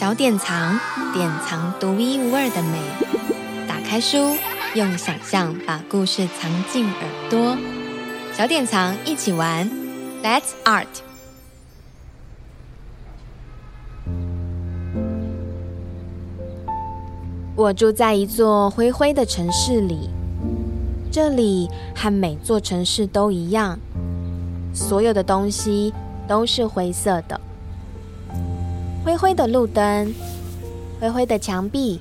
小典藏，典藏独一无二的美。打开书，用想象把故事藏进耳朵。小典藏，一起玩，Let's Art。我住在一座灰灰的城市里，这里和每座城市都一样，所有的东西都是灰色的。灰灰的路灯，灰灰的墙壁，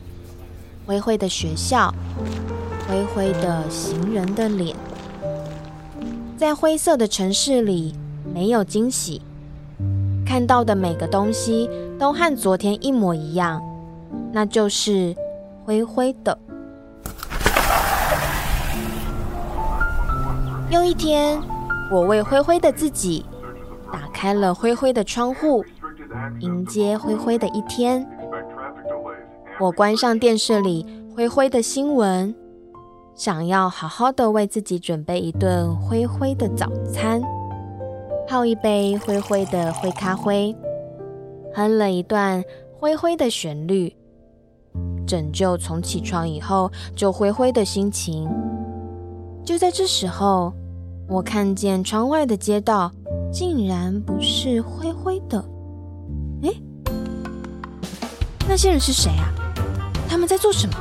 灰灰的学校，灰灰的行人的脸。在灰色的城市里，没有惊喜，看到的每个东西都和昨天一模一样，那就是灰灰的。又一天，我为灰灰的自己打开了灰灰的窗户。迎接灰灰的一天，我关上电视里灰灰的新闻，想要好好的为自己准备一顿灰灰的早餐，泡一杯灰灰的灰咖啡，哼了一段灰灰的旋律，拯救从起床以后就灰灰的心情。就在这时候，我看见窗外的街道竟然不是灰灰的。些人是谁啊？他们在做什么？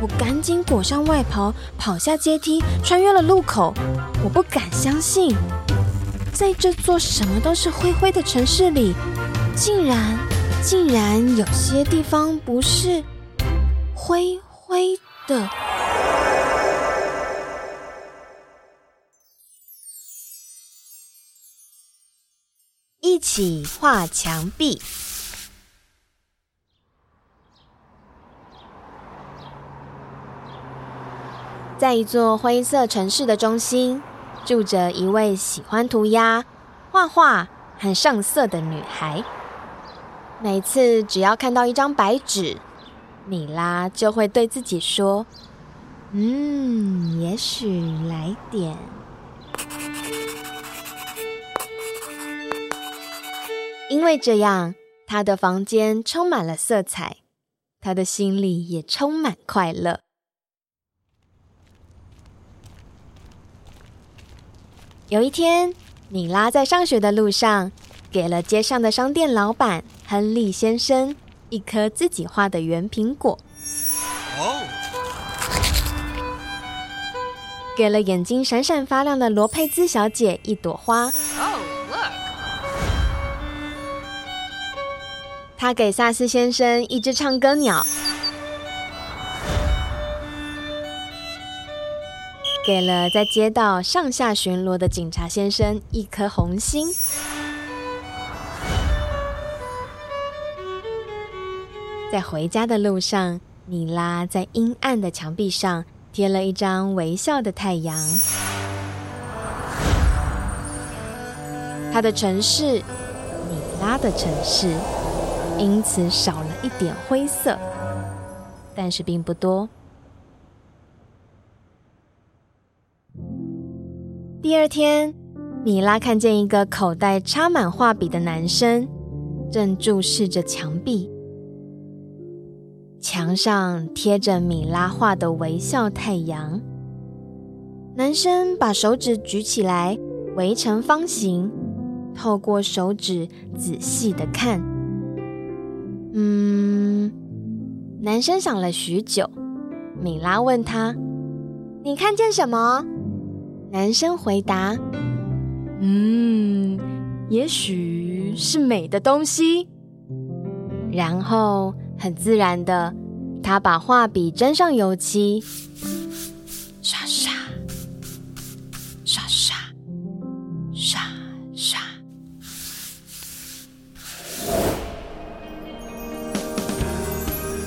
我赶紧裹上外袍，跑下阶梯，穿越了路口。我不敢相信，在这座什么都是灰灰的城市里，竟然，竟然有些地方不是灰灰的。一起画墙壁。在一座灰色城市的中心，住着一位喜欢涂鸦、画画和上色的女孩。每次只要看到一张白纸，米拉就会对自己说：“嗯，也许来点。”因为这样，他的房间充满了色彩，他的心里也充满快乐。有一天，米拉在上学的路上，给了街上的商店老板亨利先生一颗自己画的圆苹果，给了眼睛闪闪发亮的罗佩兹小姐一朵花。他给萨斯先生一只唱歌鸟，给了在街道上下巡逻的警察先生一颗红心。在回家的路上，米拉在阴暗的墙壁上贴了一张微笑的太阳。他的城市，米拉的城市。因此少了一点灰色，但是并不多。第二天，米拉看见一个口袋插满画笔的男生，正注视着墙壁。墙上贴着米拉画的微笑太阳。男生把手指举起来，围成方形，透过手指仔细的看。嗯，男生想了许久。米拉问他：“你看见什么？”男生回答：“嗯，也许是美的东西。”然后很自然的，他把画笔沾上油漆，刷刷。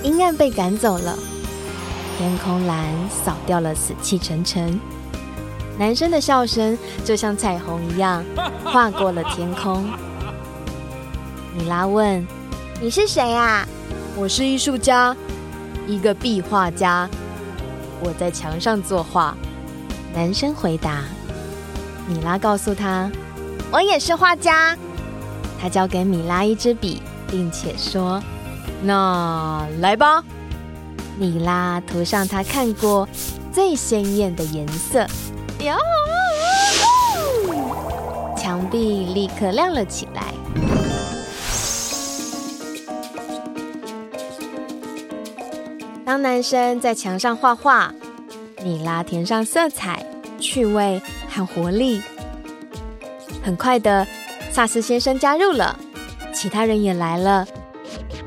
阴暗被赶走了，天空蓝扫掉了死气沉沉。男生的笑声就像彩虹一样 划过了天空。米拉问：“你是谁啊？”“我是艺术家，一个壁画家。我在墙上作画。”男生回答。米拉告诉他：“我也是画家。”他交给米拉一支笔，并且说：“那来吧。”米拉涂上他看过最鲜艳的颜色，哟！墙壁立刻亮了起来。当男生在墙上画画，米拉填上色彩、趣味和活力。很快的，萨斯先生加入了，其他人也来了，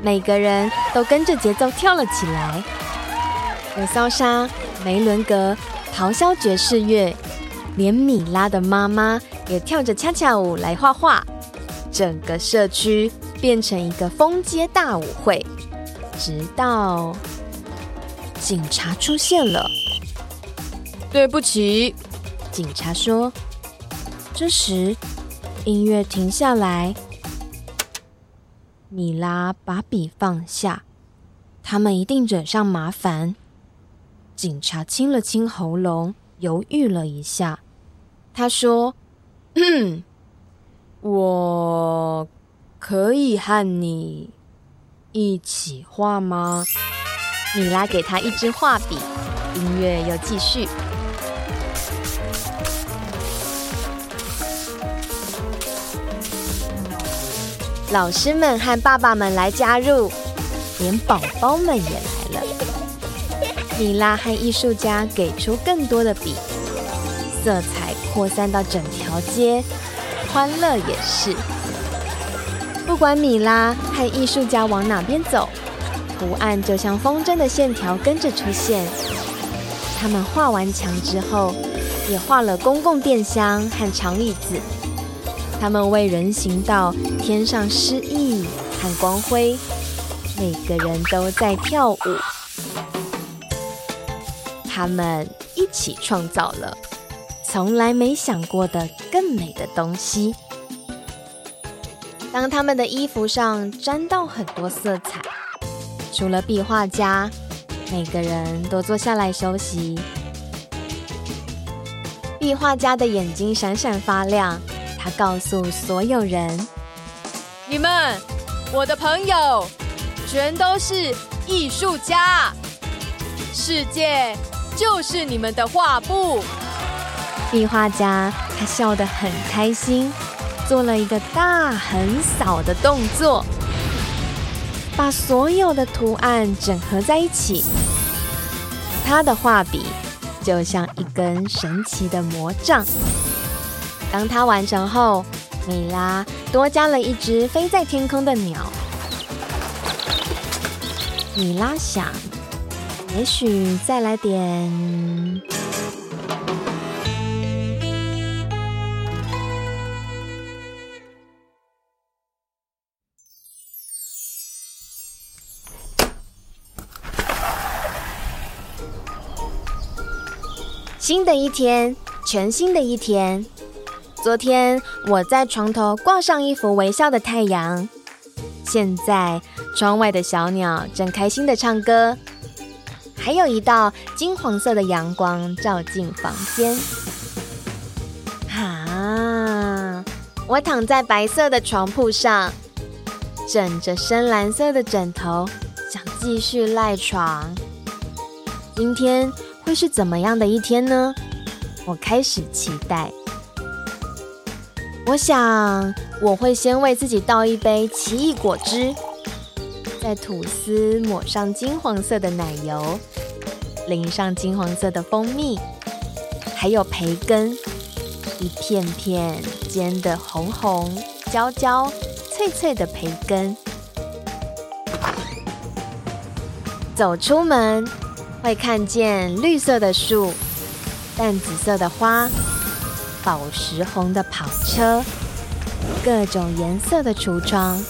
每个人都跟着节奏跳了起来。有骚沙、梅伦格咆哮爵士乐，连米拉的妈妈也跳着恰恰舞来画画。整个社区变成一个封街大舞会，直到警察出现了。对不起，警察说。这时，音乐停下来，米拉把笔放下，他们一定惹上麻烦。警察清了清喉咙，犹豫了一下，他说：“嗯，我可以和你一起画吗？”米拉给他一支画笔，音乐又继续。老师们和爸爸们来加入，连宝宝们也来了。米拉和艺术家给出更多的笔，色彩扩散到整条街，欢乐也是。不管米拉和艺术家往哪边走，图案就像风筝的线条跟着出现。他们画完墙之后，也画了公共电箱和长椅子。他们为人行道添上诗意和光辉，每个人都在跳舞。他们一起创造了从来没想过的更美的东西。当他们的衣服上沾到很多色彩，除了壁画家，每个人都坐下来休息。壁画家的眼睛闪闪发亮，他告诉所有人：“你们，我的朋友，全都是艺术家，世界。”就是你们的画布，壁画家他笑得很开心，做了一个大横扫的动作，把所有的图案整合在一起。他的画笔就像一根神奇的魔杖。当他完成后，米拉多加了一只飞在天空的鸟。米拉想。也许再来点。新的一天，全新的一天。昨天我在床头挂上一幅微笑的太阳，现在窗外的小鸟正开心的唱歌。还有一道金黄色的阳光照进房间。啊！我躺在白色的床铺上，枕着深蓝色的枕头，想继续赖床。今天会是怎么样的一天呢？我开始期待。我想我会先为自己倒一杯奇异果汁。在吐司抹上金黄色的奶油，淋上金黄色的蜂蜜，还有培根，一片片煎得红红、焦焦、脆脆的培根。走出门会看见绿色的树、淡紫色的花、宝石红的跑车、各种颜色的橱窗。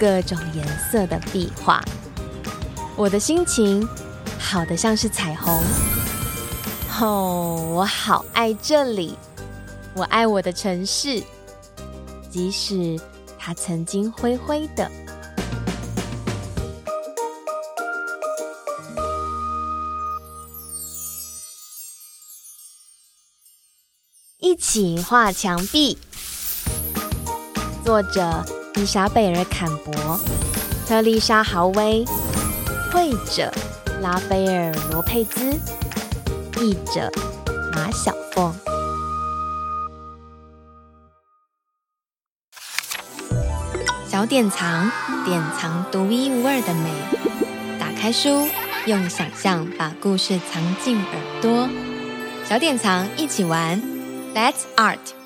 各种颜色的壁画，我的心情好的像是彩虹。哦，我好爱这里，我爱我的城市，即使它曾经灰灰的。一起画墙壁，作者。伊莎贝尔·坎伯、特丽莎·豪威，绘者拉斐尔·罗佩兹，译者马小凤。小典藏，典藏独一无二的美。打开书，用想象把故事藏进耳朵。小典藏，一起玩 That's art.